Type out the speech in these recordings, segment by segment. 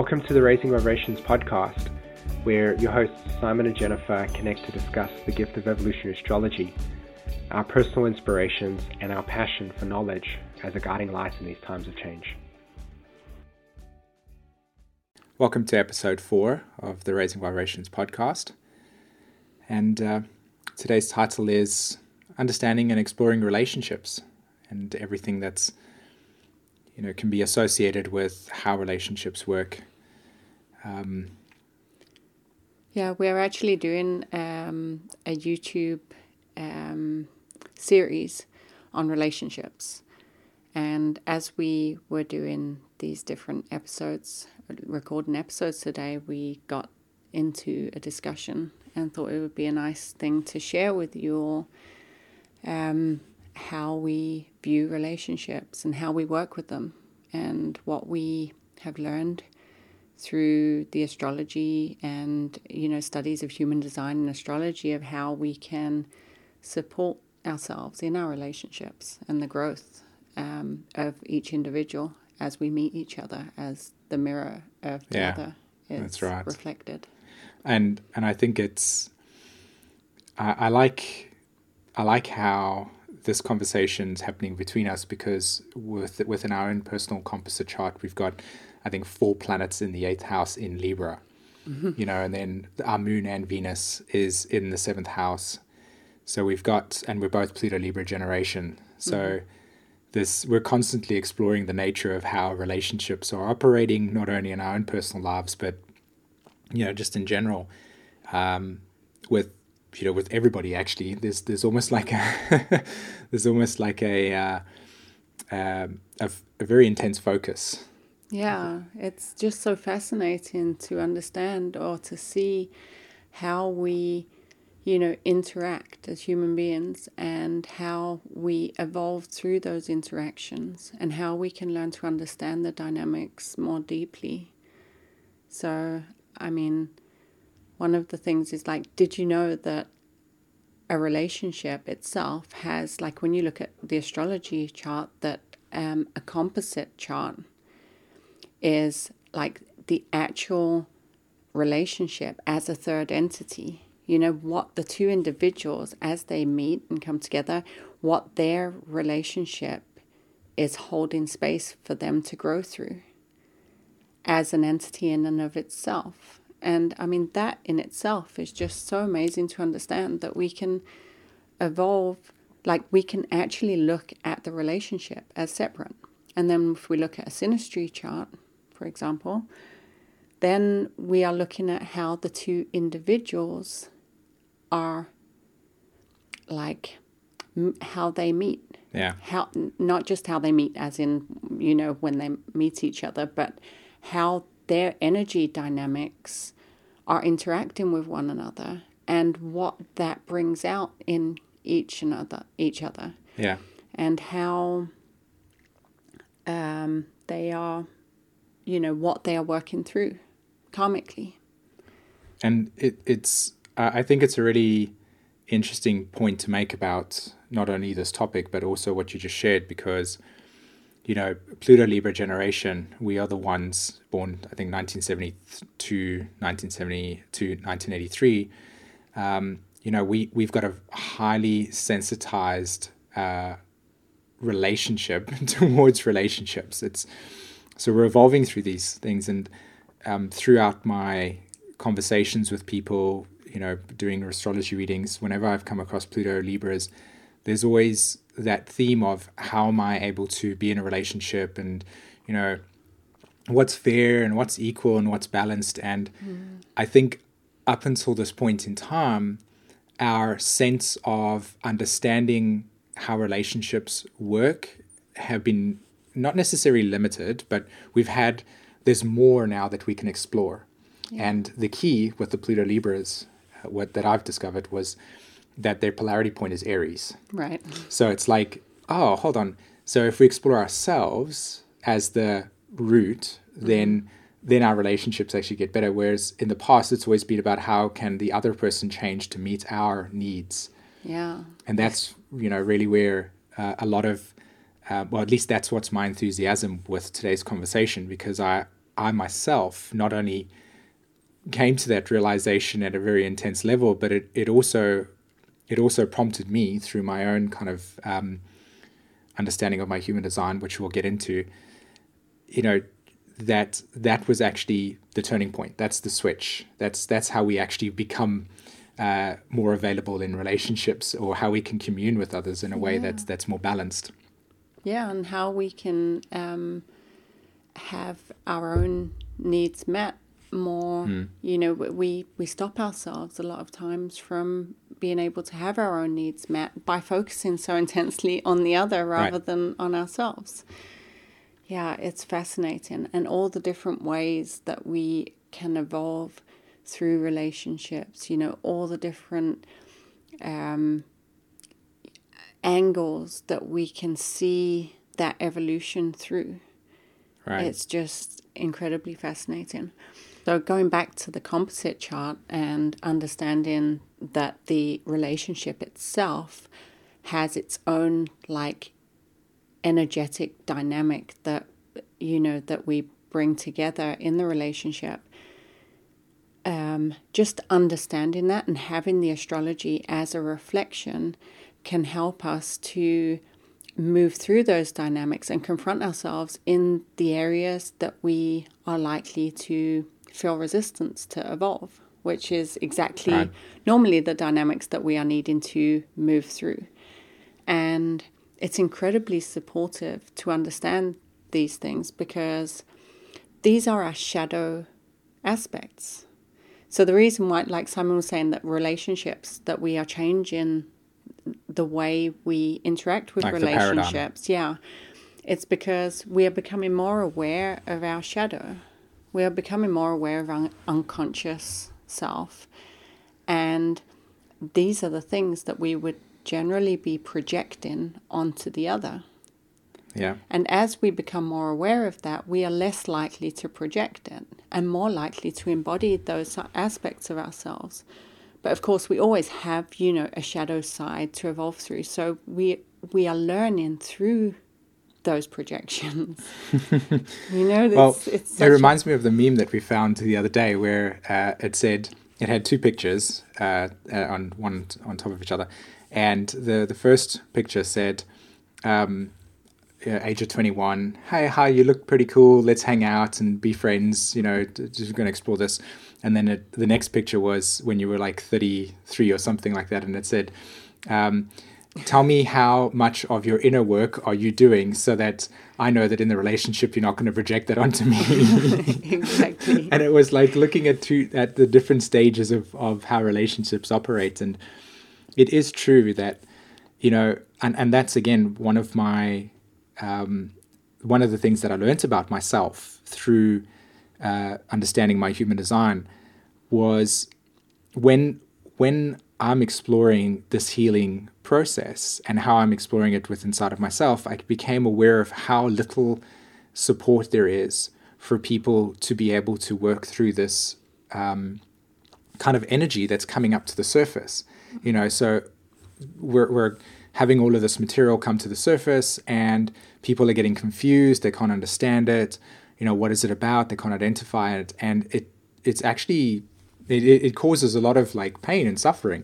Welcome to the Raising Vibrations podcast, where your hosts Simon and Jennifer connect to discuss the gift of evolutionary astrology, our personal inspirations, and our passion for knowledge as a guiding light in these times of change. Welcome to episode four of the Raising Vibrations podcast. And uh, today's title is Understanding and Exploring Relationships and everything that's you know can be associated with how relationships work. Um, yeah, we're actually doing um, a YouTube um, series on relationships, and as we were doing these different episodes, recording episodes today, we got into a discussion and thought it would be a nice thing to share with you all um, how we view relationships and how we work with them and what we have learned through the astrology and you know studies of human design and astrology of how we can support ourselves in our relationships and the growth um, of each individual as we meet each other as the mirror of the Yeah, other is that's right. reflected and and I think it's I, I like I like how this conversation's happening between us because with within our own personal composite chart we've got I think four planets in the eighth house in Libra, you know, and then our moon and Venus is in the seventh house. So we've got and we're both Pluto Libra generation. So this we're constantly exploring the nature of how relationships are operating not only in our own personal lives but you know just in general um, with you know with everybody actually there's there's almost like a there's almost like a uh, um, a, a very intense focus Yeah, it's just so fascinating to understand or to see how we, you know, interact as human beings and how we evolve through those interactions and how we can learn to understand the dynamics more deeply. So, I mean, one of the things is like, did you know that a relationship itself has, like, when you look at the astrology chart, that um, a composite chart is like the actual relationship as a third entity. You know, what the two individuals, as they meet and come together, what their relationship is holding space for them to grow through as an entity in and of itself. And I mean, that in itself is just so amazing to understand that we can evolve, like, we can actually look at the relationship as separate. And then if we look at a synastry chart, for example, then we are looking at how the two individuals are like m- how they meet. Yeah. How not just how they meet as in you know when they meet each other but how their energy dynamics are interacting with one another and what that brings out in each another each other. Yeah. And how um, they are you know what they are working through karmically. And it, it's I I think it's a really interesting point to make about not only this topic but also what you just shared because you know Pluto Libra generation we are the ones born I think 1972 1972 1983 um, you know we we've got a highly sensitized uh, relationship towards relationships. It's so we're evolving through these things and um, throughout my conversations with people you know doing astrology readings whenever i've come across pluto libras there's always that theme of how am i able to be in a relationship and you know what's fair and what's equal and what's balanced. And i think up until this point in time our sense of understanding how relationships work have been not necessarily limited, but we've had there's more now that we can explore. And the key with the Pluto Libras, uh, what that I've discovered was that their polarity point is Aries. right So it's like, oh, hold on. So if we explore ourselves as the root, then then our relationships actually get better. Whereas in the past, it's always been about how can the other person change to meet our needs, yeah and that's you know really where uh, a lot of uh, well, at least that's what's my enthusiasm with today's conversation because I I myself not only came to that realization at a very intense level, but it, it also it also prompted me through my own kind of um, understanding of my human design, which we'll get into. You know that that was actually the turning point. That's the switch. That's that's how we actually become uh, more available in relationships, or how we can commune with others in a way yeah. that's that's more balanced. Yeah, and how we can um, have our own needs met more mm. you know we we stop ourselves a lot of times from being able to have our own needs met by focusing so intensely on the other rather right. than on ourselves yeah it's fascinating and all the different ways that we can evolve through relationships you know all the different um, angles that we can see that evolution through right. it's just incredibly fascinating so, going back to the composite chart and understanding that the relationship itself has its own like energetic dynamic that you know that we bring together in the relationship. Um, just understanding that and having the astrology as a reflection can help us to move through those dynamics and confront ourselves in the areas that we are likely to feel resistance to evolve, which is exactly right. normally the dynamics that we are needing to move through. And it's incredibly supportive to understand these things because these are our shadow aspects. So the reason why, like Simon was saying, that relationships that we are changing the way we interact with like relationships, yeah, it's because we are becoming more aware of our shadow we are becoming more aware of our unconscious self. And these are the things that we would generally be projecting onto the other. Yeah. And as we become more aware of that, we are less likely to project it and more likely to embody those aspects of ourselves. But of course, we always have, you know, a shadow side to evolve through. So we we are learning through those projections. you know, well, it reminds me of the meme that we found the other day where uh, it said it had two pictures uh, uh, on one on top of each other, and the the first picture said. Um, age of 21 hey hi you look pretty cool let's hang out and be friends you know just going to explore this and then it, the next picture was when you were like 33 or something like that and it said um, tell me how much of your inner work are you doing so that I know that in the relationship you're not going to project that onto me. exactly. and it was like looking at two at the different stages of, of how relationships operate. And it is true that, you know, and, and that's again one of my um, one of the things that I learned about myself through uh, understanding my human design was when when I'm exploring this healing process and how I'm exploring it with inside of myself, I became aware of how little support there is for people to be able to work through this um, kind of energy that's coming up to the surface. You know, so we're, we're having all of this material come to the surface and people are getting confused, they can't understand it. You know, what is it about? They can't identify it. And it it's actually it, it causes a lot of like pain and suffering.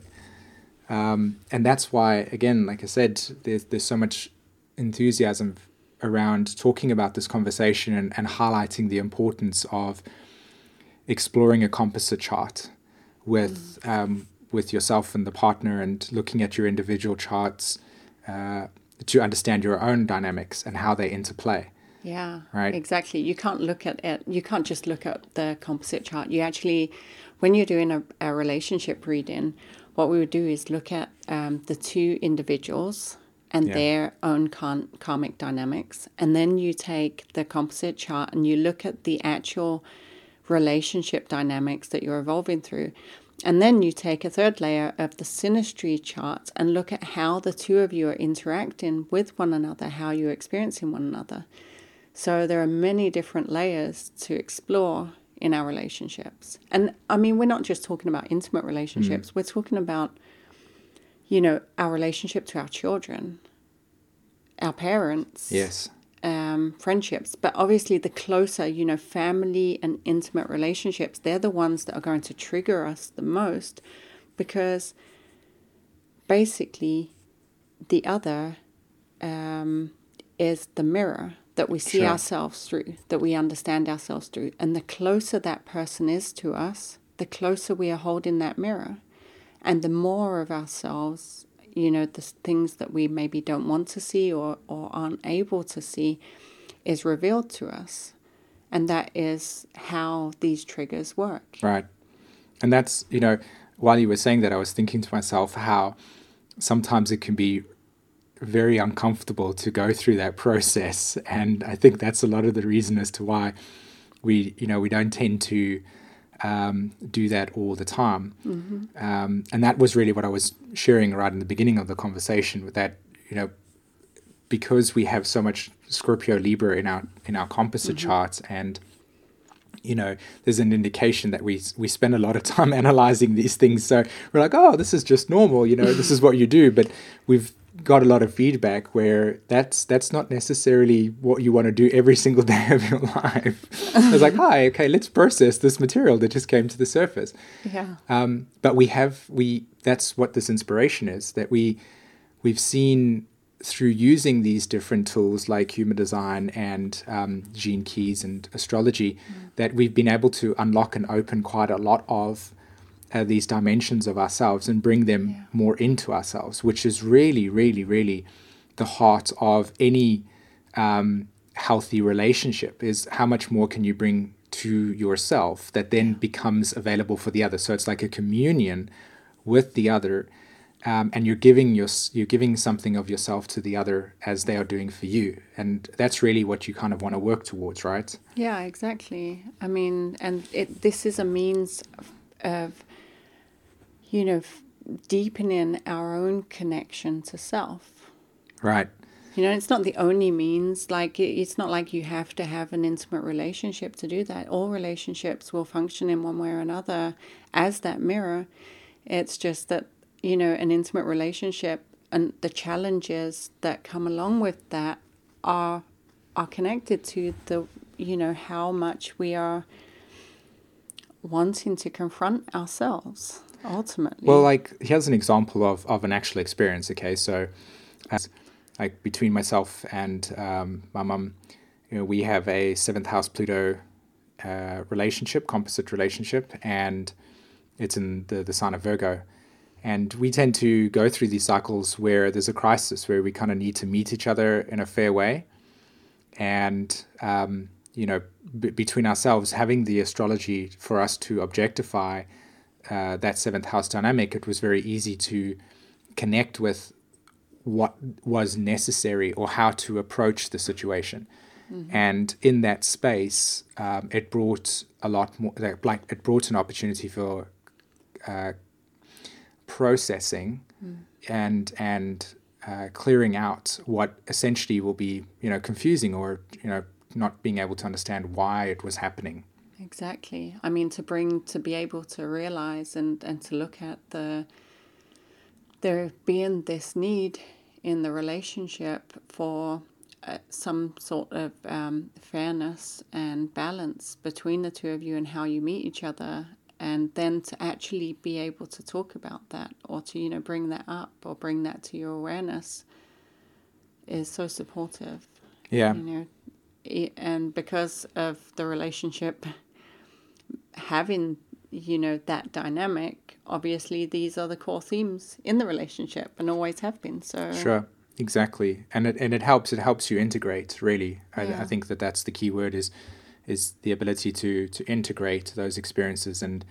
Um, and that's why, again, like I said, there's, there's so much enthusiasm around talking about this conversation and, and highlighting the importance of exploring a composite chart with mm. um, with yourself and the partner and looking at your individual charts uh, to understand your own dynamics and how they interplay. Yeah, right. Exactly. You can't look at it. You can't just look at the composite chart. You actually when you're doing a, a relationship reading, what we would do is look at um, the two individuals and yeah. their own con- karmic dynamics. And then you take the composite chart and you look at the actual relationship dynamics that you're evolving through. And then you take a third layer of the synastry chart and look at how the two of you are interacting with one another, how you're experiencing one another. So there are many different layers to explore in our relationships. And I mean, we're not just talking about intimate relationships, mm. we're talking about, you know, our relationship to our children, our parents. Yes. Um, um, friendships. But obviously, the closer, you know, family and intimate relationships, they're the ones that are going to trigger us the most because basically the other um, is the mirror that we see Sure. ourselves through, that we understand ourselves through. And the closer that person is to us, the closer we are holding that mirror. And the more of ourselves, you know, the things that we maybe don't want to see or, or aren't able to see is revealed to us. And that is how these triggers work. Right. And that's, you know, while you were saying that, I was thinking to myself how sometimes it can be very uncomfortable to go through that process. And I think that's a lot of the reason as to why we, you know, we don't tend to um, do that all the time. Um, and that was really what I was sharing right in the beginning of the conversation with that, you know, because we have so much Scorpio Libra in our in our composite charts and you know, there's an indication that we we spend a lot of time analyzing these things. So we're like, oh, this is just normal, you know, this is what you do. But we've got a lot of feedback where that's that's not necessarily what you want to do every single day of your life. it's like, hi, okay, let's process this material that just came to the surface. Yeah. Um, but we have we that's what this inspiration is that we we've seen through using these different tools like human design and um, gene keys and astrology that we've been able to unlock and open quite a lot of uh, these dimensions of ourselves and bring them Yeah. more into ourselves, which is really, really, really the heart of any um, healthy relationship is how much more can you bring to yourself that then becomes available for the other. So it's like a communion with the other, um, and you're giving your you're giving something of yourself to the other as they are doing for you, and that's really what you kind of want to work towards, right? Yeah, exactly. I mean, and it this is a means of, of you know, f- deepening our own connection to self. Right. You know, it's not the only means. Like, it's not like you have to have an intimate relationship to do that. All relationships will function in one way or another as that mirror. It's just that, you know, an intimate relationship and the challenges that come along with that are are connected to the, you know, how much we are wanting to confront ourselves ultimately. Well, like here's an example of, of an actual experience. Okay, so as like between myself and um, my mum, you know, we have a seventh house Pluto uh, relationship, composite relationship, and it's in the the sign of Virgo. And we tend to go through these cycles where there's a crisis, where we kind of need to meet each other in a fair way, and um, you know, b- between ourselves, having the astrology for us to objectify uh, that seventh house dynamic, it was very easy to connect with what was necessary or how to approach the situation. And in that space, um, it brought a lot more, like it brought an opportunity for uh, processing and and uh, clearing out what essentially will be you know confusing or you know not being able to understand why it was happening. Exactly. I mean, to bring, to be able to realize and, and to look at the, there being this need in the relationship for uh, some sort of um, fairness and balance between the two of you and how you meet each other. And then to actually be able to talk about that or to, you know, bring that up or bring that to your awareness is so supportive Yeah. you know and because of the relationship having you know that dynamic obviously these are the core themes in the relationship and always have been so Sure, exactly, and it and it helps. It helps you integrate. Really, I, I think that that's the key word is is the ability to to integrate those experiences and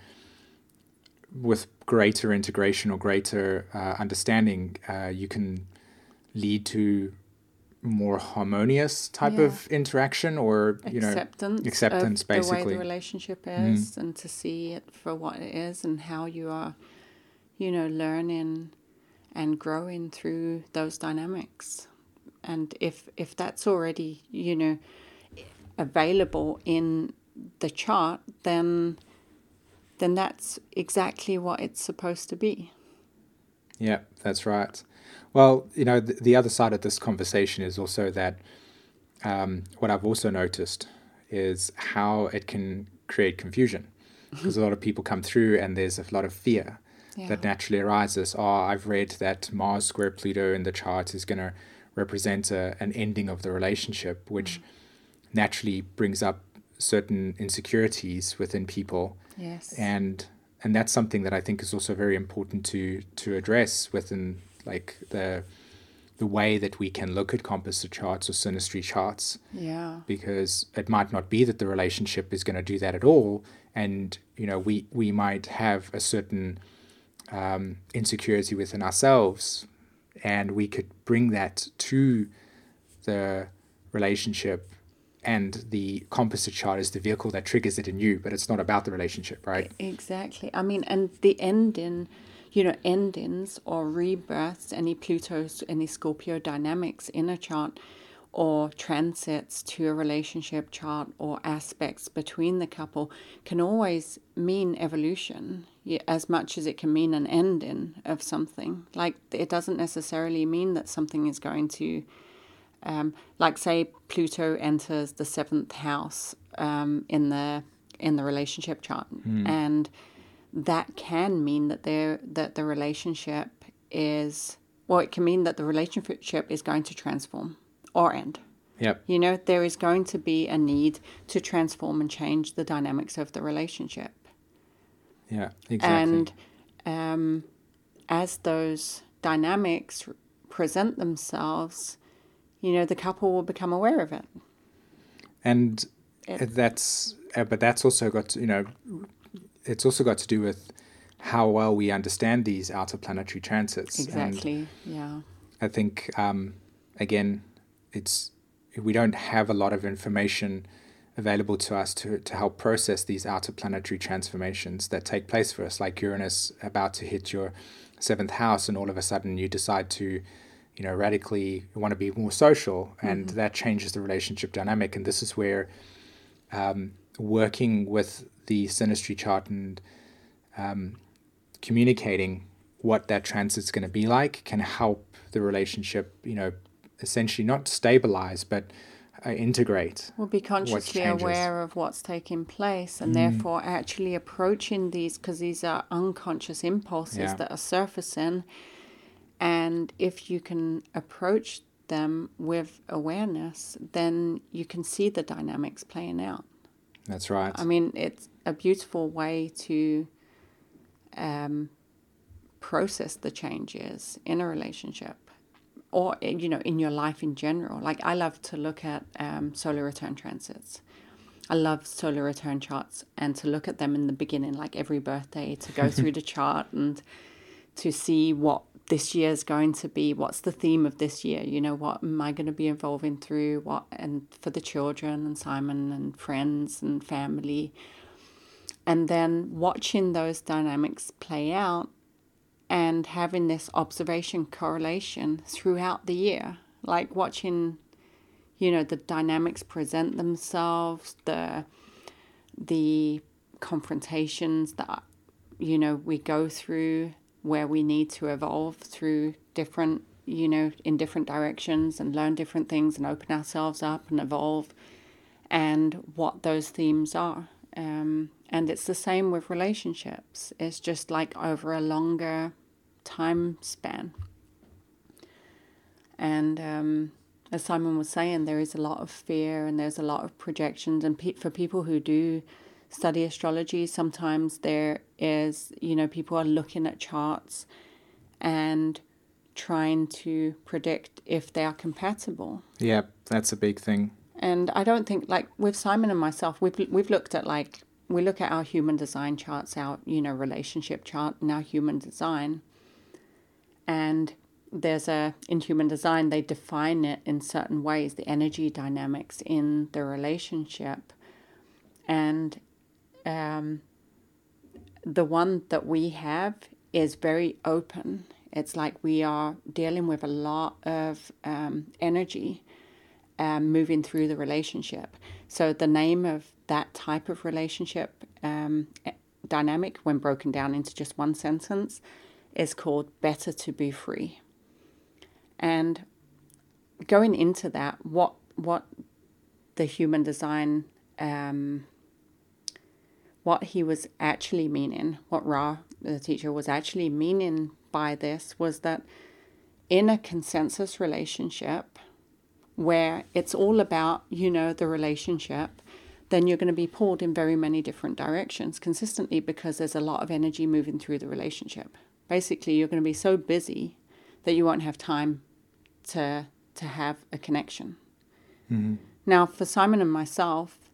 with greater integration or greater uh, understanding, uh, you can lead to more harmonious type Yeah. of interaction or you know acceptance acceptance, of the way the relationship Mhm. is and to see it for what it is and how you are you know learning and growing through those dynamics and if if that's already you know available in the chart then then that's exactly what it's supposed to be Yeah, that's right. Well, you know, the, the other side of this conversation is also that um, what I've also noticed is how it can create confusion because a lot of people come through and there's a lot of fear Yeah. that naturally arises. Oh, I've read that Mars square Pluto in the chart is going to represent a, an ending of the relationship, which naturally brings up certain insecurities within people, Yes. and and that's something that I think is also very important to to address within like the the way that we can look at composite charts or synastry charts yeah. because it might not be that the relationship is going to do that at all and you know we we might have a certain um, insecurity within ourselves and we could bring that to the relationship and the composite chart is the vehicle that triggers it in you but it's not about the relationship right Exactly. I mean, and the ending, you know, endings or rebirths, any Pluto's, any Scorpio dynamics in a chart, or transits to a relationship chart or aspects between the couple can always mean evolution as much as it can mean an ending of something. Like, it doesn't necessarily mean that something is going to um, like say Pluto enters the seventh house um, in the in the relationship chart, and that can mean that there that the relationship is well, it can mean that the relationship is going to transform or end. yep You know, there is going to be a need to transform and change the dynamics of the relationship. yeah exactly And um, as those dynamics present themselves, you know, the couple will become aware of it. and It- that's uh, but that's also got to, you know it's also got to do with how well we understand these outer planetary transits and Exactly. yeah. I think um, again, it's we don't have a lot of information available to us to, to help process these outer planetary transformations that take place for us, like Uranus about to hit your seventh house, and all of a sudden you decide to, you know, radically want to be more social, and that changes the relationship dynamic. And this is where um, working with the synastry chart and um, communicating what that transit's going to be like can help the relationship, you know, essentially not stabilize but uh, integrate. We'll be consciously aware of what's taking place and therefore actually approaching these because these are unconscious impulses Yeah. that are surfacing. And if you can approach them with awareness, then you can see the dynamics playing out. That's right. I mean, it's a beautiful way to um, process the changes in a relationship or, you know, in your life in general. Like, I love to look at um, solar return transits. I love solar return charts and to look at them in the beginning, like every birthday, to go through the chart and to see what this year is going to be. What's the theme of this year? You know, what am I going to be involving through? What and for the children and Simon and friends and family, and then watching those dynamics play out and having this observation correlation throughout the year, like watching, you know, the dynamics present themselves, the the confrontations that you know we go through where we need to evolve through different you know in different directions and learn different things and open ourselves up and evolve and what those themes are um, and it's the same with relationships it's just like over a longer time span and um, as Simon was saying, there is a lot of fear and there's a lot of projections. And pe- for people who do study astrology, sometimes there is, you know, people are looking at charts and trying to predict if they are compatible. yeah, that's a big thing. And I don't think like with Simon and myself, we've we've looked at like we look at our human design charts, our you know relationship chart, and our human design. And there's a in human design they define it in certain ways, the energy dynamics in the relationship, and um, the one that we have is very open. It's like we are dealing with a lot of um, energy um, moving through the relationship. So the name of that type of relationship um, eh, dynamic, when broken down into just one sentence, is called "Better to Be Free." And going into that, what what the human design, um, what he was actually meaning, what Ra, the teacher, was actually meaning by this was that in a consensus relationship where it's all about, you know, the relationship, then you're going to be pulled in very many different directions consistently because there's a lot of energy moving through the relationship. Basically, you're going to be so busy that you won't have time to to have a connection. Mm-hmm. Now, for Simon and myself,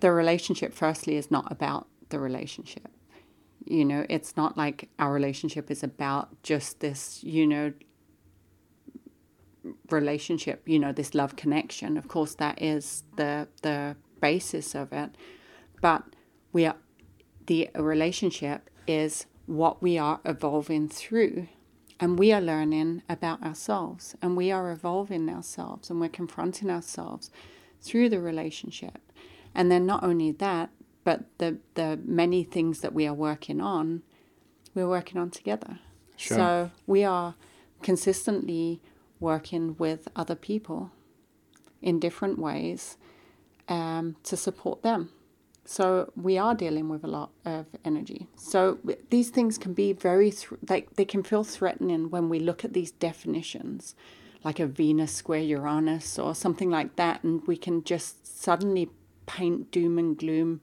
the relationship firstly is not about the relationship. You know, it's not like our relationship is about just this, you know, relationship, you know, this love connection. Of course, that is the the basis of it, but we are the relationship is what we are evolving through. And we are learning about ourselves. And we are evolving ourselves. And we're confronting ourselves through the relationship and then not only that but the the many things that we are working on we're working on together Sure. so we are consistently working with other people in different ways um, to support them so we are dealing with a lot of energy. So these things can be very, th- like they can feel threatening when we look at these definitions, like a Venus square Uranus or something like that, and we can just suddenly paint doom and gloom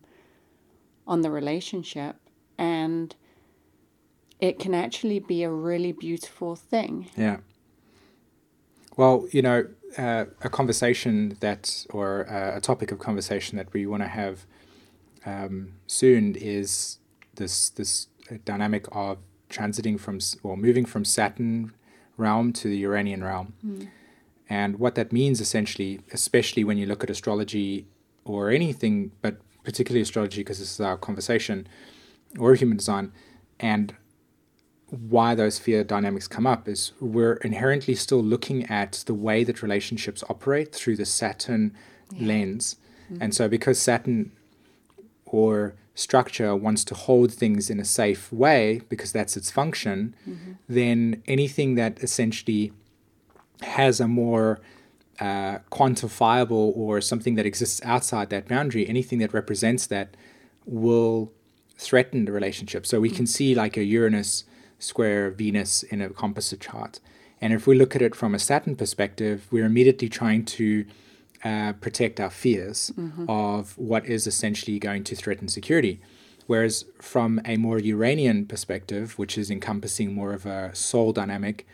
on the relationship, and it can actually be a really beautiful thing. Yeah. Well, you know, uh, a conversation that, or uh, a topic of conversation that we want to have um, soon is this this dynamic of transiting from or moving from Saturn realm to the Uranian realm, Mm. and what that means essentially, especially when you look at astrology or anything, but particularly astrology because this is our conversation, or human design, and why those fear dynamics come up is we're inherently still looking at the way that relationships operate through the Saturn lens. And mm-hmm. so because Saturn or structure wants to hold things in a safe way because that's its function, mm-hmm. then anything that essentially has a more uh, quantifiable or something that exists outside that boundary, anything that represents that will threaten the relationship. So we can see like a Uranus square Venus in a composite chart. And if we look at it from a Saturn perspective, we're immediately trying to uh, protect our fears of what is essentially going to threaten security. Whereas from a more Uranian perspective, which is encompassing more of a soul dynamic,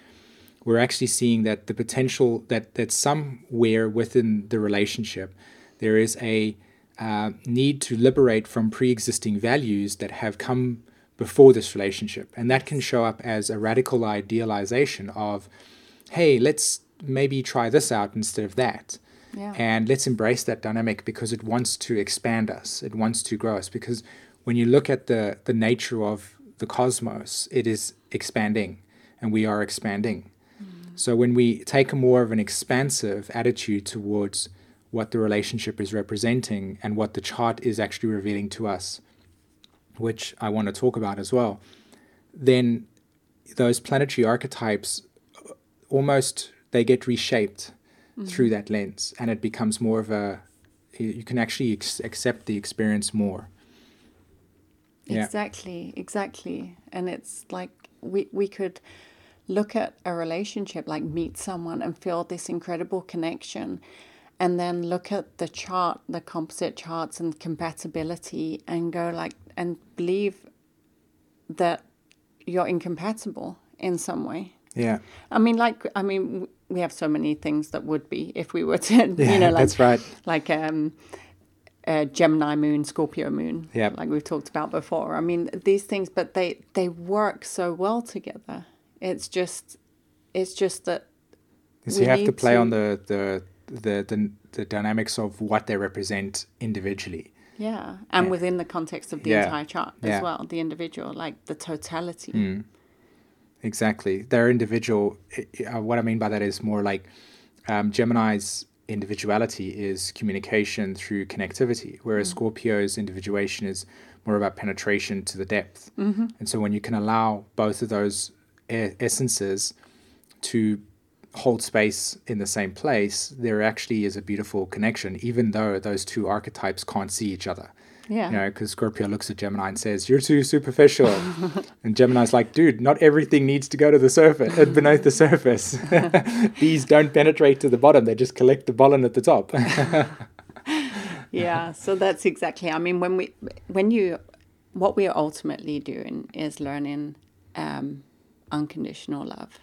we're actually seeing that the potential that that somewhere within the relationship there is a uh, need to liberate from pre-existing values that have come before this relationship, and that can show up as a radical idealization of, hey, let's maybe try this out instead of that. Yeah. And let's embrace that dynamic because it wants to expand us. It wants to grow us. Because when you look at the, the nature of the cosmos, it is expanding and we are expanding. So when we take a more of an expansive attitude towards what the relationship is representing and what the chart is actually revealing to us, which I want to talk about as well, then those planetary archetypes almost they get reshaped mm-hmm. through that lens and it becomes more of a you you can actually ex- accept the experience more Yeah. Exactly, exactly. And it's like we we could look at a relationship, like meet someone and feel this incredible connection, and then look at the chart, the composite charts and compatibility, and go like and believe that you're incompatible in some way. yeah I mean, like I mean, we have so many things that would be if we were to, yeah you know, like that's right like um, uh, Gemini moon, Scorpio moon, Yep. like we've talked about before. I mean, these things, but they they work so well together. It's just, it's just that so we you have to play on the, the the the the dynamics of what they represent individually yeah, and Yeah. within the context of the Yeah. entire chart as Yeah. well, the individual, like the totality. Mm. Exactly. They're individual. I- what I mean by that is more like um, Gemini's individuality is communication through connectivity, whereas Scorpio's individuation is more about penetration to the depth. Mm-hmm. And so when you can allow both of those essences to hold space in the same place, there actually is a beautiful connection, even though those two archetypes can't see each other. Yeah. You know, because Scorpio looks at Gemini and says, "You're too superficial," and Gemini's like, "Dude, not everything needs to go to the surface, uh, beneath the surface. These don't penetrate to the bottom; they just collect the pollen at the top." yeah. So that's exactly. I mean, when we, when you, what we are ultimately doing is learning um, unconditional love,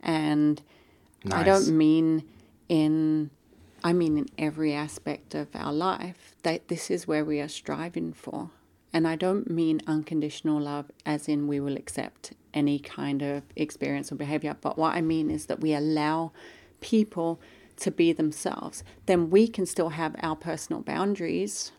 and Nice. I don't mean in I mean in every aspect of our life that this is where we are striving for. And I don't mean unconditional love as in we will accept any kind of experience or behavior, but what I mean is that we allow people to be themselves. Then we can still have our personal boundaries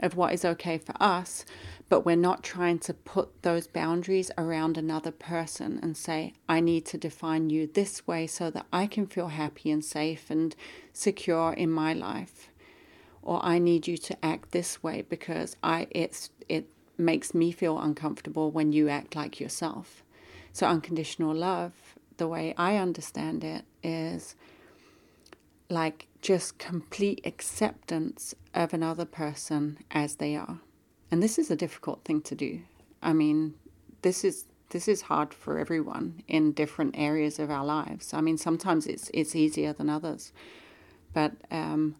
of what is okay for us, but we're not trying to put those boundaries around another person and say, I need to define you this way so that I can feel happy and safe and secure in my life. Or I need you to act this way because I it's it makes me feel uncomfortable when you act like yourself. So unconditional love, the way I understand it is like just complete acceptance of another person as they are. And this is a difficult thing to do. I mean, this is this is hard for everyone in different areas of our lives. I mean, sometimes it's it's easier than others, but um,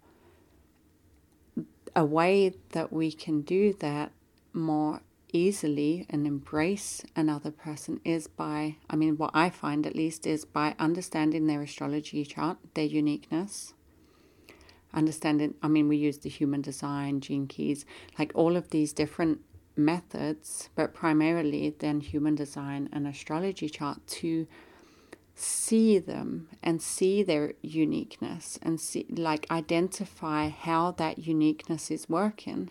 a way that we can do that more easily and embrace another person is by, I mean, what I find at least is by understanding their astrology chart, their uniqueness. Understanding, I mean, we use the human design, gene keys, like all of these different methods, but primarily then human design and astrology chart to see them and see their uniqueness and see, like, identify how that uniqueness is working.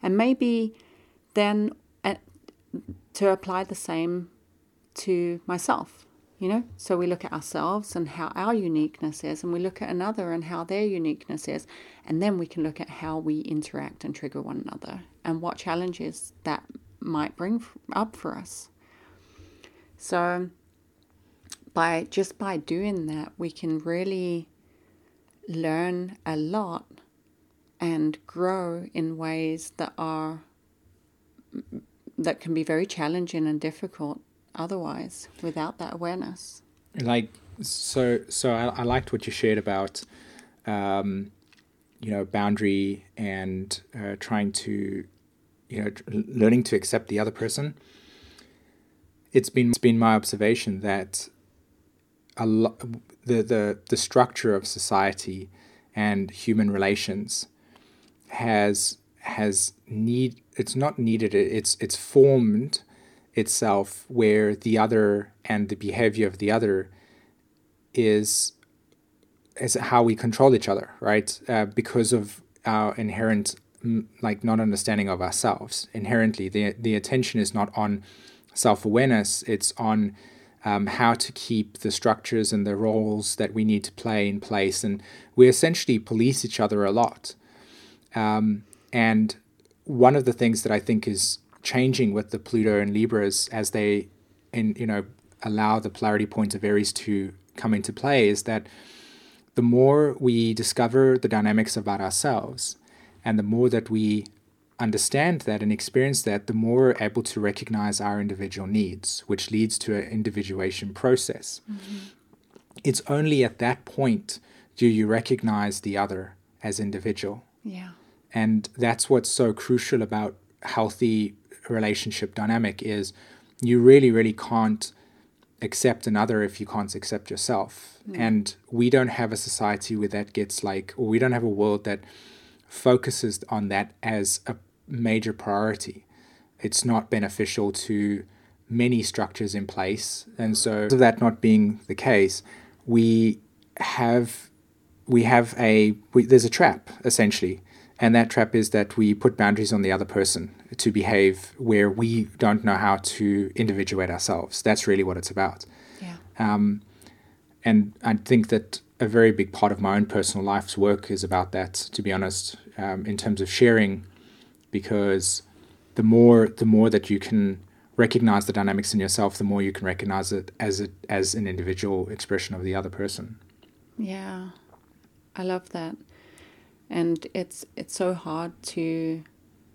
And maybe then uh, to apply the same to myself, you know? So we look at ourselves and how our uniqueness is, and we look at another and how their uniqueness is, and then we can look at how we interact and trigger one another and what challenges that might bring up for us. So by just by doing that, we can really learn a lot and grow in ways that are that can be very challenging and difficult otherwise without that awareness. like so so I, I liked what you shared about um, you know boundary and uh, trying to you know learning to accept the other person it's been it's been my observation that a lo- the, the the structure of society and human relations has has need it's not needed it's it's formed itself where the other and the behavior of the other is is how we control each other right? Uh, because of our inherent mm, like not understanding of ourselves. Inherently the the attention is not on self-awareness it's on um, how to keep the structures and the roles that we need to play in place. And we essentially police each other a lot. Um, and one of the things that I think is changing with the Pluto and Libras as they, in you know, allow the polarity points of Aries to come into play is that the more we discover the dynamics about ourselves, and the more that we understand that and experience that, the more we're able to recognize our individual needs, which leads to an individuation process. Mm-hmm. It's only at that point do you recognize the other as individual. Yeah. And that's what's so crucial about healthy relationship dynamic is you really, really can't accept another if you can't accept yourself. Mm. And we don't have a society where that gets like, or we don't have a world that focuses on that as a major priority. It's not beneficial to many structures in place. And so, of that not being the case, we have we have a we, there's a trap essentially and that trap is that we put boundaries on the other person to behave where we don't know how to individuate ourselves that's really what it's about Yeah. um, and i think that a very big part of my own personal life's work is about that to be honest um, in terms of sharing because the more the more that you can recognize the dynamics in yourself, the more you can recognize it as a, as an individual expression of the other person. Yeah, I love that, and it's it's so hard to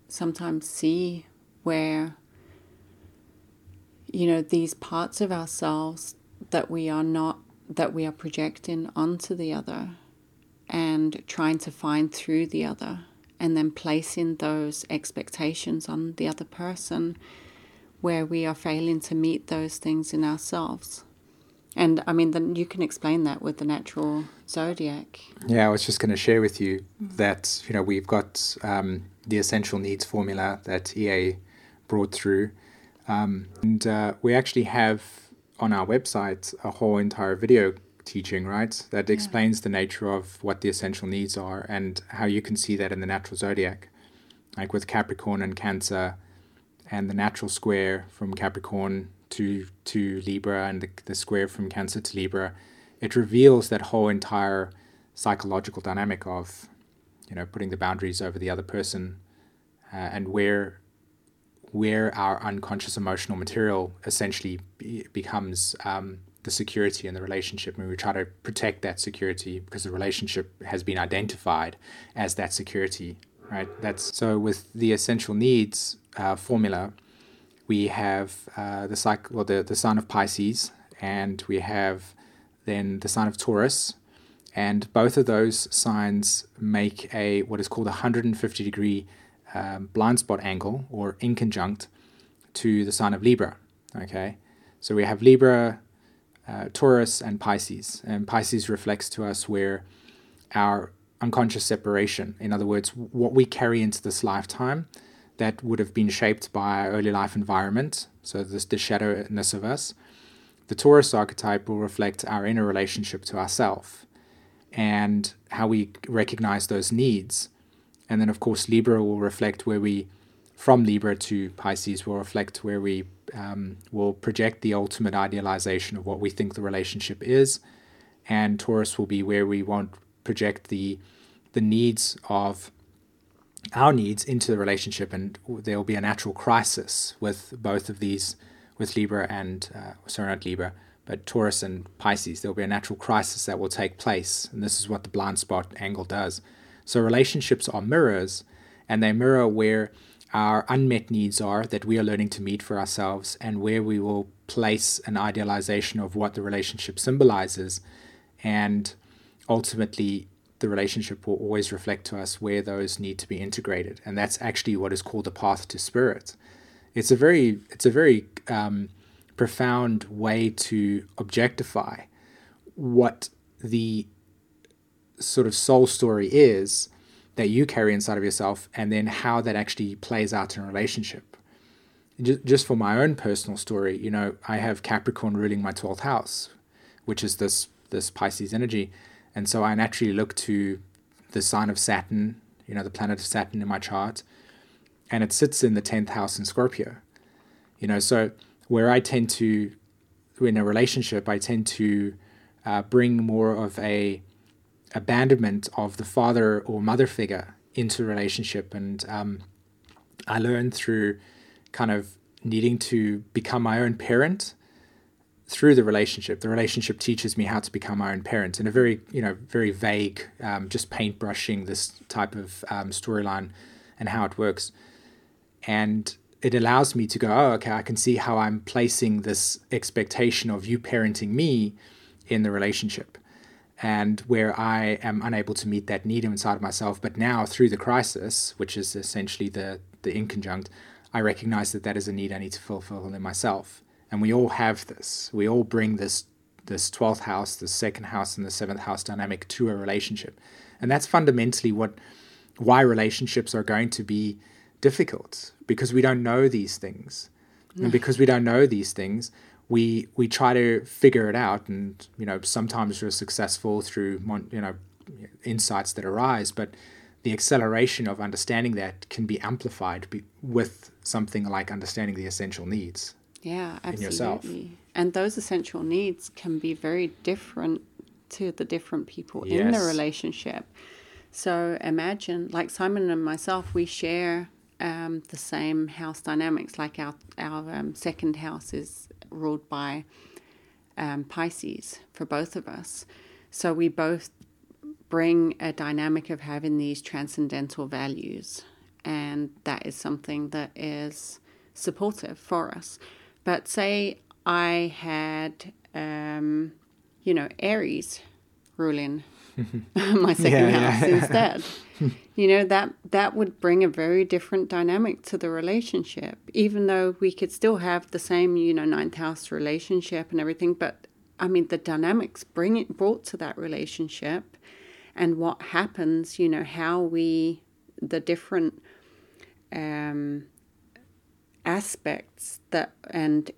sometimes see where you know these parts of ourselves that we are not that we are projecting onto the other and trying to find through the other and then placing those expectations on the other person where we are failing to meet those things in ourselves. And I mean, then you can explain that with the natural zodiac. Yeah, I was just going to share with you that you know we've got um, the essential needs formula that EA brought through, um, and uh, we actually have on our website a whole entire video teaching, right? That yeah. explains the nature of what the essential needs are and how you can see that in the natural zodiac. Like with Capricorn and Cancer, and the natural square from Capricorn to to Libra and the, the square from Cancer to Libra, it reveals that whole entire psychological dynamic of, you know, putting the boundaries over the other person, uh, and where where our unconscious emotional material essentially be, becomes um, the security in the relationship. And we try to protect that security because the relationship has been identified as that security right? That's so with the essential needs uh, formula we have uh, the cycle well, the, the sign of pisces and we have then the sign of taurus and both of those signs make a what is called a 150 degree um, blind spot angle or inconjunct to the sign of libra okay so we have libra uh, Taurus and Pisces. And Pisces reflects to us where our unconscious separation, in other words, what we carry into this lifetime that would have been shaped by our early life environment, so this the shadowness of us. The Taurus archetype will reflect our inner relationship to ourself and how we recognize those needs. And then, of course, Libra will reflect where we, from Libra to Pisces, will reflect where we um, will project the ultimate idealization of what we think the relationship is, and Taurus will be where we won't project the the needs of our needs into the relationship, and there will be a natural crisis with both of these, with Libra and uh, sorry, not Libra, but Taurus and Pisces. There will be a natural crisis that will take place, and this is what the blind spot angle does. So relationships are mirrors, and they mirror where our unmet needs are that we are learning to meet for ourselves and where we will place an idealization of what the relationship symbolizes and ultimately the relationship will always reflect to us where those need to be integrated and that's actually what is called the path to spirit it's a very it's a very um, profound way to objectify what the sort of soul story is that you carry inside of yourself and then how that actually plays out in a relationship. Just for my own personal story, you know, I have Capricorn ruling my 12th house, which is this this Pisces energy. And so I naturally look to the sign of Saturn, you know, the planet of Saturn in my chart, and it sits in the 10th house in Scorpio. You know, so where I tend to, in a relationship, I tend to uh, bring more of a abandonment of the father or mother figure into relationship. And um, I learned through kind of needing to become my own parent through the relationship. The relationship teaches me how to become my own parent in a very, you know, very vague, um, just paintbrushing this type of um, storyline and how it works. And it allows me to go, oh, okay, I can see how I'm placing this expectation of you parenting me in the relationship and where I am unable to meet that need inside of myself. But now, through the crisis, which is essentially the, the inconjunct, I recognize that that is a need I need to fulfill in myself. And we all have this. We all bring this this 12th house, the second house, and the seventh house dynamic to a relationship. And that's fundamentally what why relationships are going to be difficult because we don't know these things. And because we don't know these things, we we try to figure it out, and you know sometimes we're successful through you know insights that arise, but the acceleration of understanding that can be amplified be, with something like understanding the essential needs. Yeah, absolutely. And those essential needs can be very different to the different people yes. in the relationship. So imagine, like Simon and myself, we share um, the same house dynamics. Like our our um, second house is ruled by um, Pisces for both of us, so we both bring a dynamic of having these transcendental values, and that is something that is supportive for us. But say I had, um, you know, Aries ruling my second yeah, house yeah. instead. you know that that would bring a very different dynamic to the relationship, even though we could still have the same, you know, ninth house relationship and everything. But I mean, the dynamics bring it brought to that relationship, and what happens, you know, how we the different um, aspects that and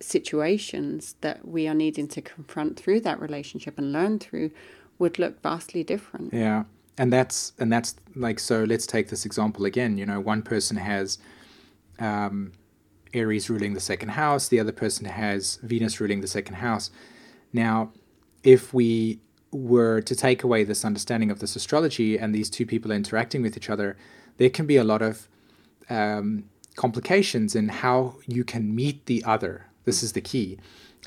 situations that we are needing to confront through that relationship and learn through would look vastly different. Yeah. And that's and that's like so let's take this example again. You know, one person has um, Aries ruling the second house, the other person has Venus ruling the second house. Now, if we were to take away this understanding of this astrology and these two people interacting with each other, there can be a lot of um, complications in how you can meet the other. This is the key.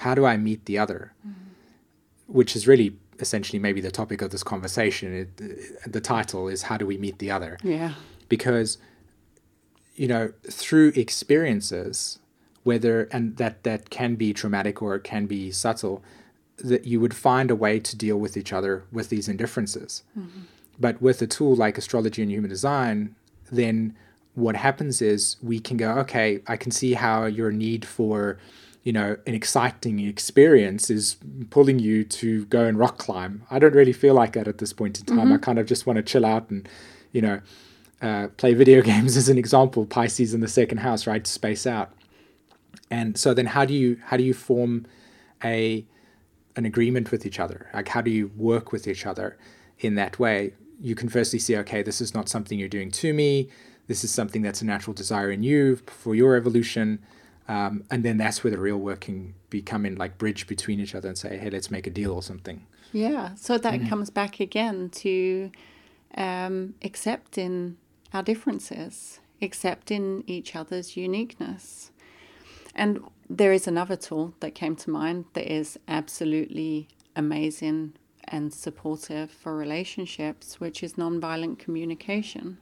How do I meet the other? Mm-hmm. Which is really essentially maybe the topic of this conversation. It, the title is How Do We Meet the Other? Yeah. Because, you know, through experiences, whether, and that, that can be traumatic or it can be subtle, that you would find a way to deal with each other with these indifferences. Mm-hmm. But with a tool like astrology and human design, then what happens is we can go, okay, I can see how your need for you know, an exciting experience is pulling you to go and rock climb. I don't really feel like that at this point in time. Mm-hmm. I kind of just want to chill out and, you know, uh, play video games as an example. Pisces in the second house, right? Space out. And so then, how do you how do you form a an agreement with each other? Like, how do you work with each other in that way? You can firstly see, okay, this is not something you're doing to me. This is something that's a natural desire in you for your evolution um, and then that's where the real work can become in like bridge between each other and say, hey, let's make a deal or something. Yeah. So that mm-hmm. comes back again to um, accepting our differences, accepting each other's uniqueness. And there is another tool that came to mind that is absolutely amazing and supportive for relationships, which is nonviolent communication.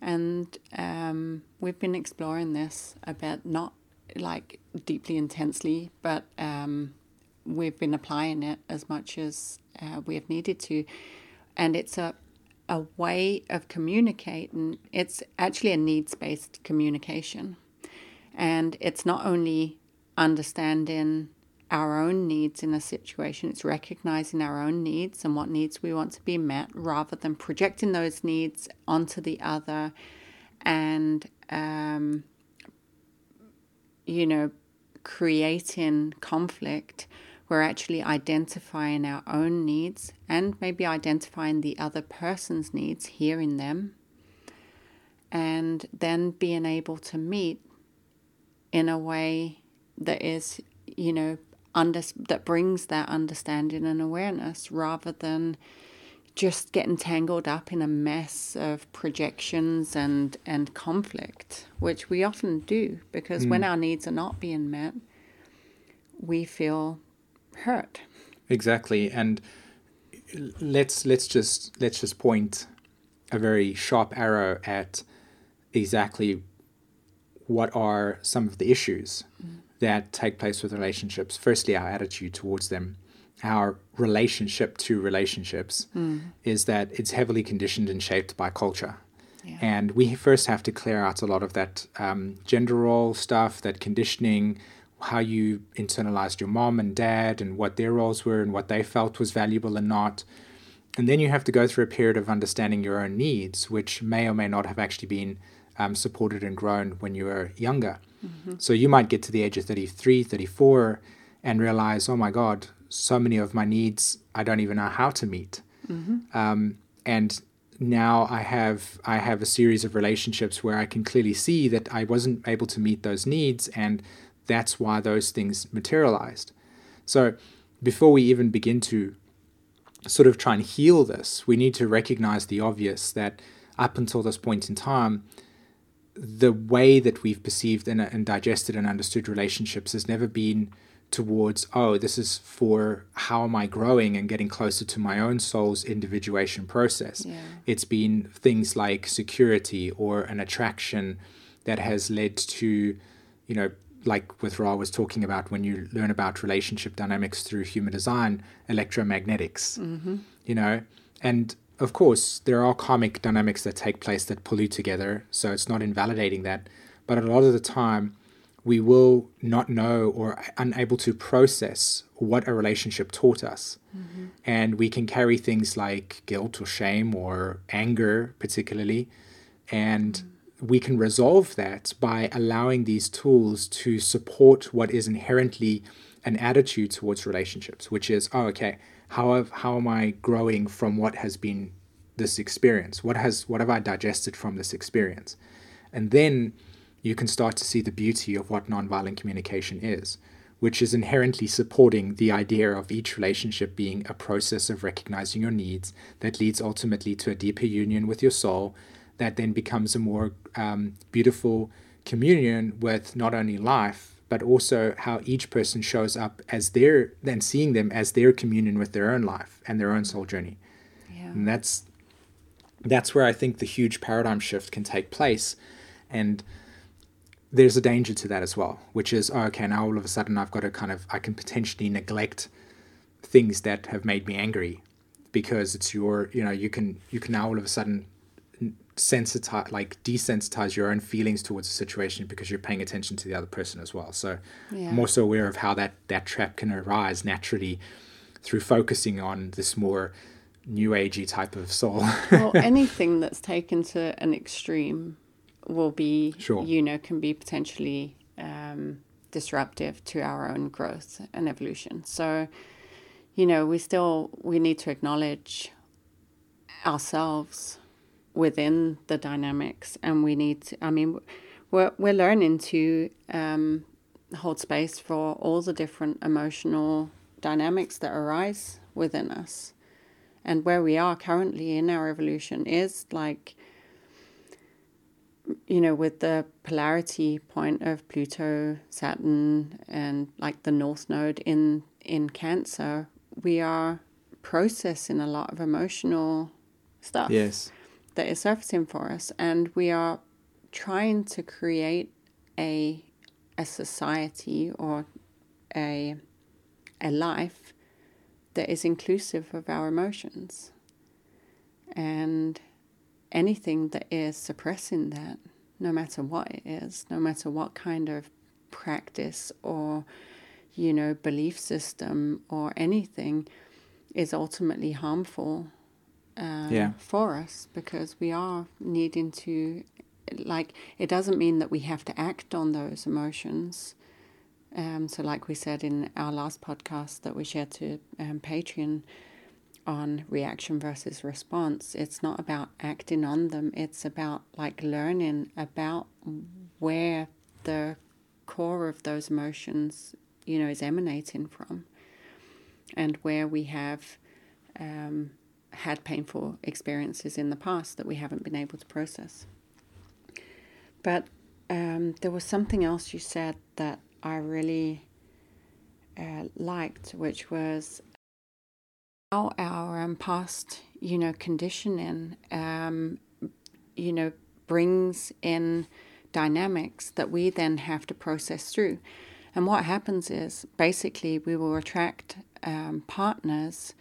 And um, we've been exploring this a bit, not like deeply intensely, but um, we've been applying it as much as uh, we have needed to, and it's a a way of communicating. It's actually a needs based communication, and it's not only understanding our own needs in a situation. It's recognizing our own needs and what needs we want to be met rather than projecting those needs onto the other and um, you know, creating conflict, we're actually identifying our own needs and maybe identifying the other person's needs, hearing them, and then being able to meet in a way that is, you know, under, that brings that understanding and awareness rather than just getting tangled up in a mess of projections and, and conflict, which we often do because mm. when our needs are not being met, we feel hurt. Exactly. And let's let's just let's just point a very sharp arrow at exactly what are some of the issues. That take place with relationships. Firstly, our attitude towards them our relationship to relationships mm. is that it's heavily conditioned and shaped by culture. Yeah. And we first have to clear out a lot of that um, gender role stuff, that conditioning, how you internalized your mom and dad and what their roles were and what they felt was valuable and not. And then you have to go through a period of understanding your own needs, which may or may not have actually been um, supported and grown when you were younger. Mm-hmm. So you might get to the age of 33, 34 and realize, oh my God, so many of my needs I don't even know how to meet. Mm-hmm. Um, and now I have I have a series of relationships where I can clearly see that I wasn't able to meet those needs, and that's why those things materialized. So before we even begin to sort of try and heal this, we need to recognize the obvious that up until this point in time, the way that we've perceived and, and digested and understood relationships has never been towards oh this is for how am i growing and getting closer to my own soul's individuation process. Yeah. it's been things like security or an attraction that has led to you know like with Ra was talking about when you learn about relationship dynamics through human design electromagnetics mm-hmm. you know? And of course there are karmic dynamics that take place that pull you together so it's not invalidating that but a lot of the time we will not know or unable to process what a relationship taught us. Mm-hmm. And we can carry things like guilt or shame or anger, particularly. And mm. we can resolve that by allowing these tools to support what is inherently an attitude towards relationships, which is, oh, okay, how, have, how am I growing from what has been this experience? What has what have I digested from this experience? And then you can start to see the beauty of what nonviolent communication is, which is inherently supporting the idea of each relationship being a process of recognizing your needs that leads ultimately to a deeper union with your soul, that then becomes a more um, beautiful communion with not only life, but also how each person shows up as their, then seeing them as their communion with their own life and their own soul journey. Yeah. And that's that's where I think the huge paradigm shift can take place. And there's a danger to that as well, which is, oh, okay, now all of a sudden I've got to kind of, I can potentially neglect things that have made me angry because it's your, you know, you can, you can now all of a sudden sensitize, like desensitize your own feelings towards a situation because you're paying attention to the other person as well. So Yeah. I'm also aware of how that, that trap can arise naturally through focusing on this more new agey type of soul. well, anything that's taken to an extreme will be, Sure. you know, can be potentially um, disruptive to our own growth and evolution. So, you know, we still we need to acknowledge ourselves within the dynamics, and we need to. I mean, we're we're learning to um, hold space for all the different emotional dynamics that arise within us and where we are currently in our evolution is like you know with the polarity point of pluto saturn and like the north node in in cancer we are processing a lot of emotional stuff yes. That is surfacing for us and we are trying to create a a society or a a life that is inclusive of our emotions. And anything that is suppressing that no matter what it is no matter what kind of practice or you know belief system or anything is ultimately harmful uh, Yeah. for us because we are needing to like it doesn't mean that we have to act on those emotions um, so like we said in our last podcast that we shared to um, patreon on reaction versus response it's not about acting on them it's about like learning about where the core of those emotions you know is emanating from and where we have um, had painful experiences in the past that we haven't been able to process. But um, there was something else you said that I really uh, liked, which was how our um, past, you know, conditioning, um, you know, brings in dynamics that we then have to process through. And what happens is basically we will attract um, partners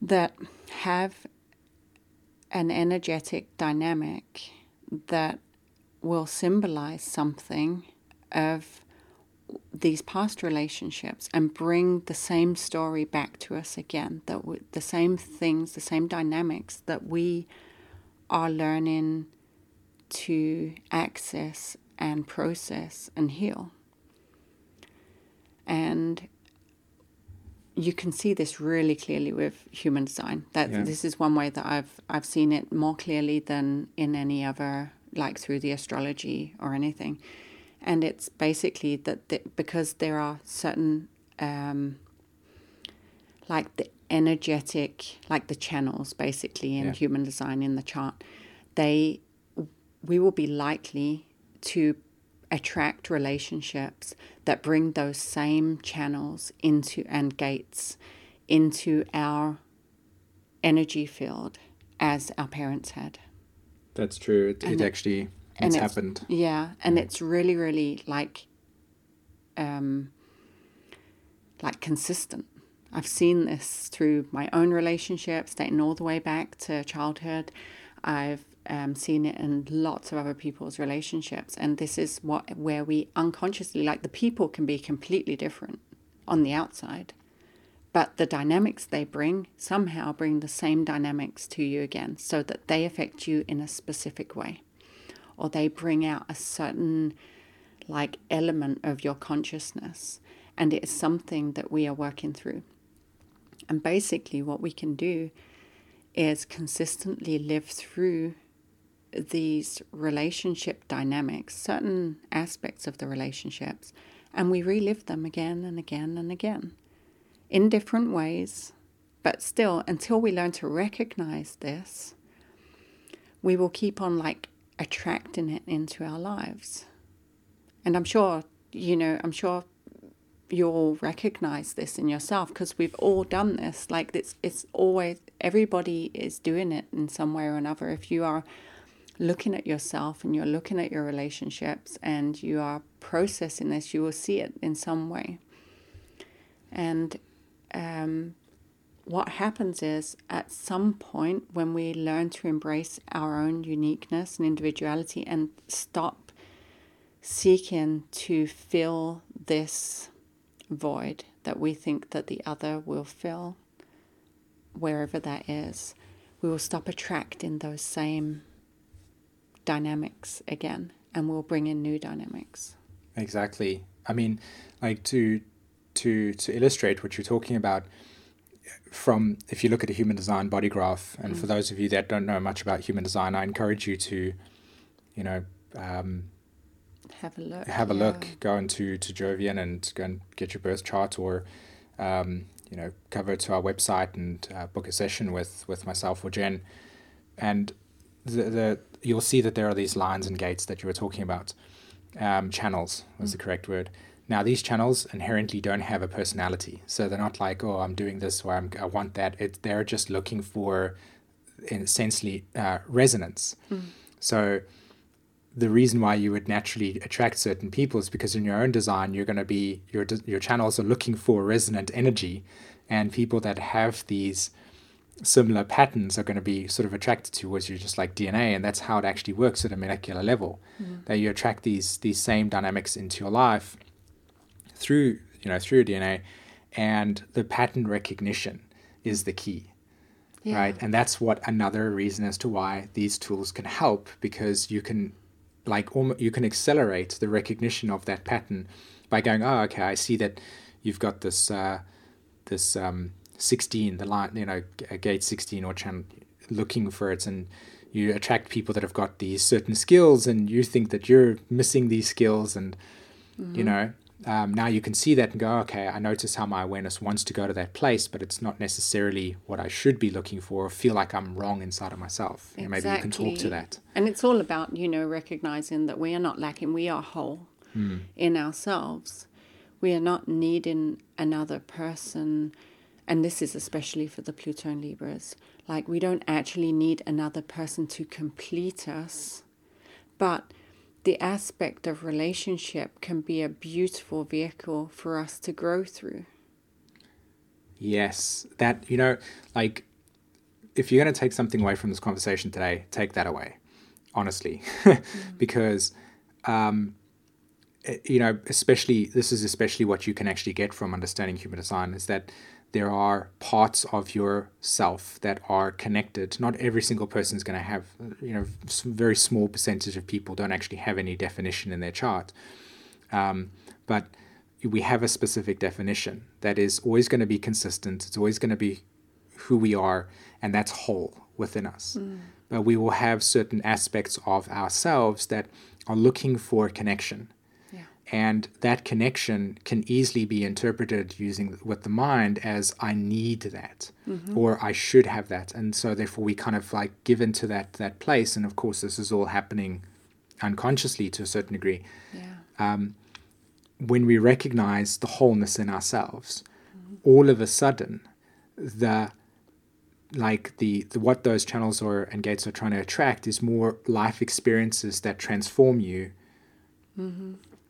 that have an energetic dynamic that will symbolize something of these past relationships and bring the same story back to us again that the same things the same dynamics that we are learning to access and process and heal. And you can see this really clearly with human design. That Yeah. this is one way that I've I've seen it more clearly than in any other, like through the astrology or anything. And it's basically that the, because there are certain, um, like the energetic, like the channels, basically in Yeah. human design in the chart, they we will be likely to attract relationships that bring those same channels into and gates into our energy field as our parents had. That's true. It, it, actually it's, it's happened. Yeah, and it's really, really like, um, like consistent. I've seen this through my own relationships, dating all the way back to childhood. I've um, seen it in lots of other people's relationships, and this is what where we unconsciously like the people can be completely different on the outside, but the dynamics they bring somehow bring the same dynamics to you again, so that they affect you in a specific way, or they bring out a certain like element of your consciousness, and it is something that we are working through. And basically, what we can do is consistently live through these relationship dynamics, certain aspects of the relationships, and we relive them again and again and again in different ways. But still, until we learn to recognize this, we will keep on like attracting it into our lives. And I'm sure, you know, I'm sure you'll recognize this in yourself because we've all done this. Like it's it's always everybody is doing it in some way or another. If you are looking at yourself and you're looking at your relationships and you are processing this, you will see it in some way. And um, what happens is at some point when we learn to embrace our own uniqueness and individuality and stop seeking to fill this void that we think that the other will fill wherever that is we will stop attracting those same dynamics again and we'll bring in new dynamics. Exactly. I mean, like to to to illustrate what you're talking about from if you look at a human design body graph and mm. for those of you that don't know much about human design, I encourage you to you know um, have a look. Have a yeah. look. Go into to Jovian and go and get your birth chart or um, you know, cover to our website and uh, book a session with with myself or Jen. And the, the you'll see that there are these lines and gates that you were talking about. Um, channels was mm. the correct word. Now, these channels inherently don't have a personality, so they're not like, oh, I'm doing this or I'm, I want that. It, they're just looking for, essentially, uh, resonance. Mm. So, the reason why you would naturally attract certain people is because in your own design, you're going to be your your channels are looking for resonant energy, and people that have these similar patterns are going to be sort of attracted to was you just like DNA, and that's how it actually works at a molecular level. Mm. That you attract these these same dynamics into your life through you know through DNA, and the pattern recognition is the key. Yeah. Right. And that's what another reason as to why these tools can help because you can like you can accelerate the recognition of that pattern by going, oh, okay, I see that you've got this uh, this um, 16, the line, you know, gate 16 or channel, looking for it, and you attract people that have got these certain skills, and you think that you're missing these skills, and mm-hmm. you know, um, now you can see that and go, okay, I notice how my awareness wants to go to that place, but it's not necessarily what I should be looking for, or feel like I'm wrong inside of myself. Exactly. maybe you can talk to that. And it's all about, you know, recognizing that we are not lacking, we are whole mm. in ourselves. We are not needing another person and this is especially for the Pluto and Libras, like we don't actually need another person to complete us, but the aspect of relationship can be a beautiful vehicle for us to grow through. Yes, that, you know, like if you're going to take something away from this conversation today, take that away, honestly, mm. because, um, eh, you know, especially this is especially what you can actually get from understanding human design is that there are parts of yourself that are connected. Not every single person is going to have, you know, very small percentage of people don't actually have any definition in their chart. Um, but we have a specific definition that is always going to be consistent. It's always going to be who we are, and that's whole within us. Mm. But we will have certain aspects of ourselves that are looking for connection and that connection can easily be interpreted using with the mind as I need that mm-hmm. or I should have that. And so therefore we kind of like give into that that place. And of course this is all happening unconsciously to a certain degree. Yeah. Um, when we recognize the wholeness in ourselves, all of a sudden, the like the, the what those channels are and gates are trying to attract is more life experiences that transform you.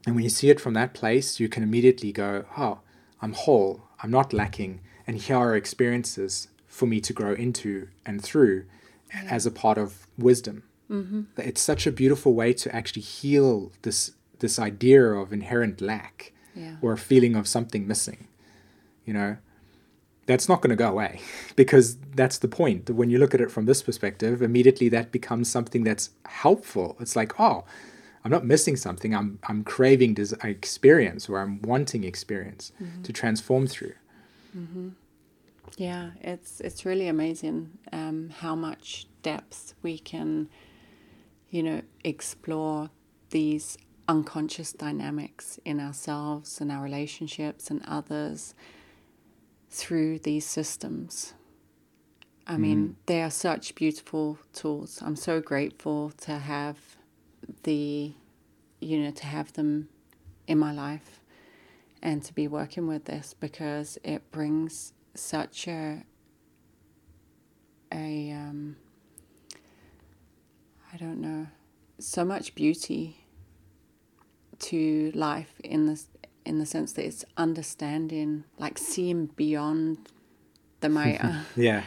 And when you see it from that place, you can immediately go, "Oh, I'm whole. I'm not lacking, and here are experiences for me to grow into and through as a part of wisdom." Mm-hmm. It's such a beautiful way to actually heal this this idea of inherent lack Yeah. or a feeling of something missing. You know, that's not going to go away because that's the point. When you look at it from this perspective, immediately that becomes something that's helpful. It's like, oh, I'm not missing something. I'm I'm craving this experience or I'm wanting experience mm-hmm. to transform through. Mm-hmm. Yeah, it's it's really amazing um, how much depth we can, you know, explore these unconscious dynamics in ourselves and our relationships and others through these systems. I mean, mm-hmm. they are such beautiful tools. I'm so grateful to have the, you know, to have them in my life and to be working with this because it brings such a a um, I don't know so much beauty to life in this in the sense that it's understanding like seeing beyond the Maya Yeah,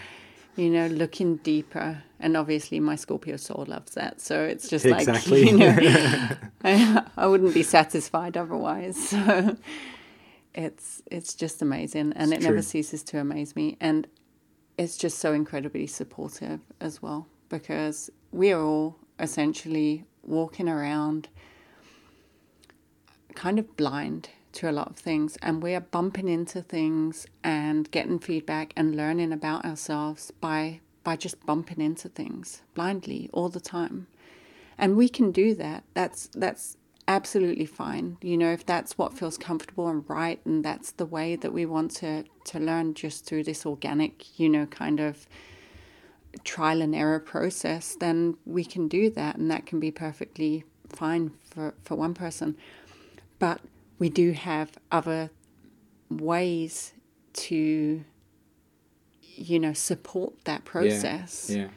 you know looking deeper. And obviously my Scorpio soul loves that. So it's just Exactly. like you know I, I wouldn't be satisfied otherwise. So it's it's just amazing. And It's it never true. ceases to amaze me. And it's just so incredibly supportive as well because we are all essentially walking around kind of blind to a lot of things and we are bumping into things and getting feedback and learning about ourselves by by just bumping into things blindly all the time. And we can do that. That's that's absolutely fine. You know if that's what feels comfortable and right and that's the way that we want to to learn just through this organic you know kind of trial and error process then we can do that and that can be perfectly fine for for one person. But we do have other ways to you know support that process yeah,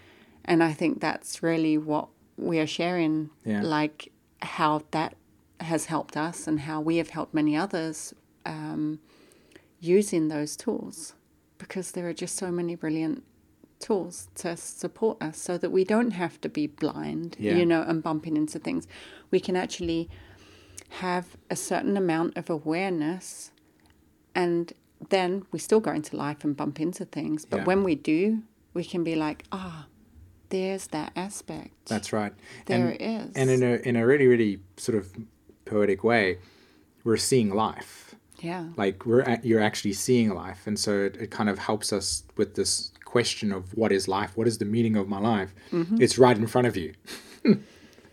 and I think that's really what we are sharing, Yeah. like how that has helped us and how we have helped many others um, using those tools because there are just so many brilliant tools to support us so that we don't have to be blind, Yeah. you know, and bumping into things. We can actually have a certain amount of awareness and then we still go into life and bump into things. But Yeah. when we do, we can be like, ah, there's that aspect. That's right. There and, it is. And in a in a really really sort of poetic way, we're seeing life. yeah. Like we're a- you're actually seeing life, and so it, it kind of helps us with this question of what is life? What is the meaning of my life? Mm-hmm. It's right in front of you.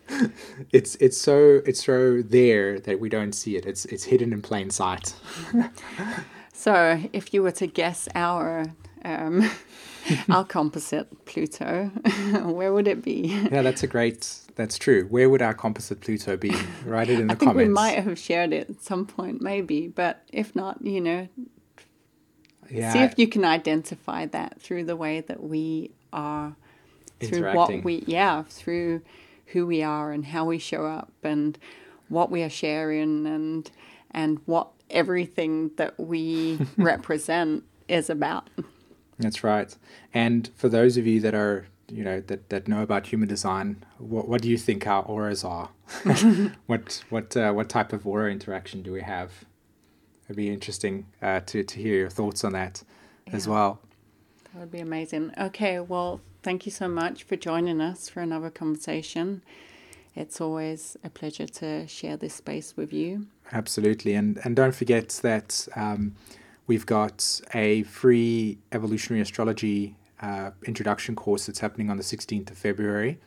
it's it's so it's so there that we don't see it. It's it's hidden in plain sight. So if you were to guess our um, our composite Pluto, where would it be? Yeah, that's a great. That's true. Where would our composite Pluto be? Write it in the I think comments. we might have shared it at some point, maybe. But if not, you know, yeah, see if you can identify that through the way that we are, through what we, yeah, through who we are and how we show up and what we are sharing and and what everything that we represent is about. That's right. And for those of you that are, you know, that, that know about human design, what, what do you think our auras are? what what uh, what type of aura interaction do we have? It'd be interesting uh, to to hear your thoughts on that as well. That would be amazing. Okay, well, thank you so much for joining us for another conversation. It's always a pleasure to share this space with you. Absolutely, and and don't forget that um, we've got a free evolutionary astrology uh, introduction course that's happening on the sixteenth of February.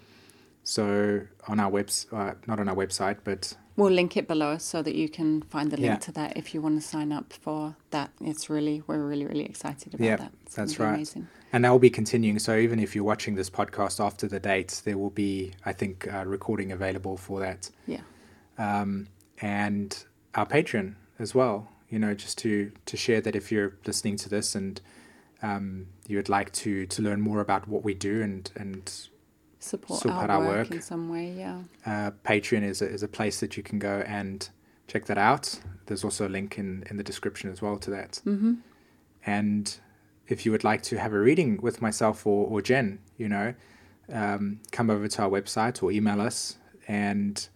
So on our webs, uh, not on our website, but We'll link it below so that you can find the link Yeah. to that if you want to sign up for that. It's really, we're really, really excited about Yeah, that. It's that's right. Amazing. And that will be continuing. So even if you're watching this podcast after the date, there will be, I think, uh, recording available for that. Yeah. Um, and our Patreon as well. You know, just to to share that if you're listening to this and um, you would like to to learn more about what we do and and Support, Support our, our work, work. in some way. Yeah. uh, Patreon is a, is a place that you can go and check that out. There's also a link in, in the description as well to that. Mm-hmm. And if you would like to have a reading with myself or, or Jen, you know, um, come over to our website or email us, and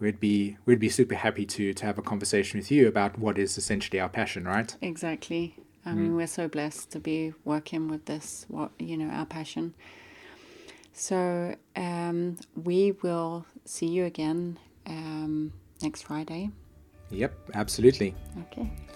we'd be we'd be super happy to to have a conversation with you about what is essentially our passion, right? Exactly. I Mm. mean, we're so blessed to be working with this, what, you know, our passion. So um, we will see you again um, next Friday. Yep, absolutely. Okay.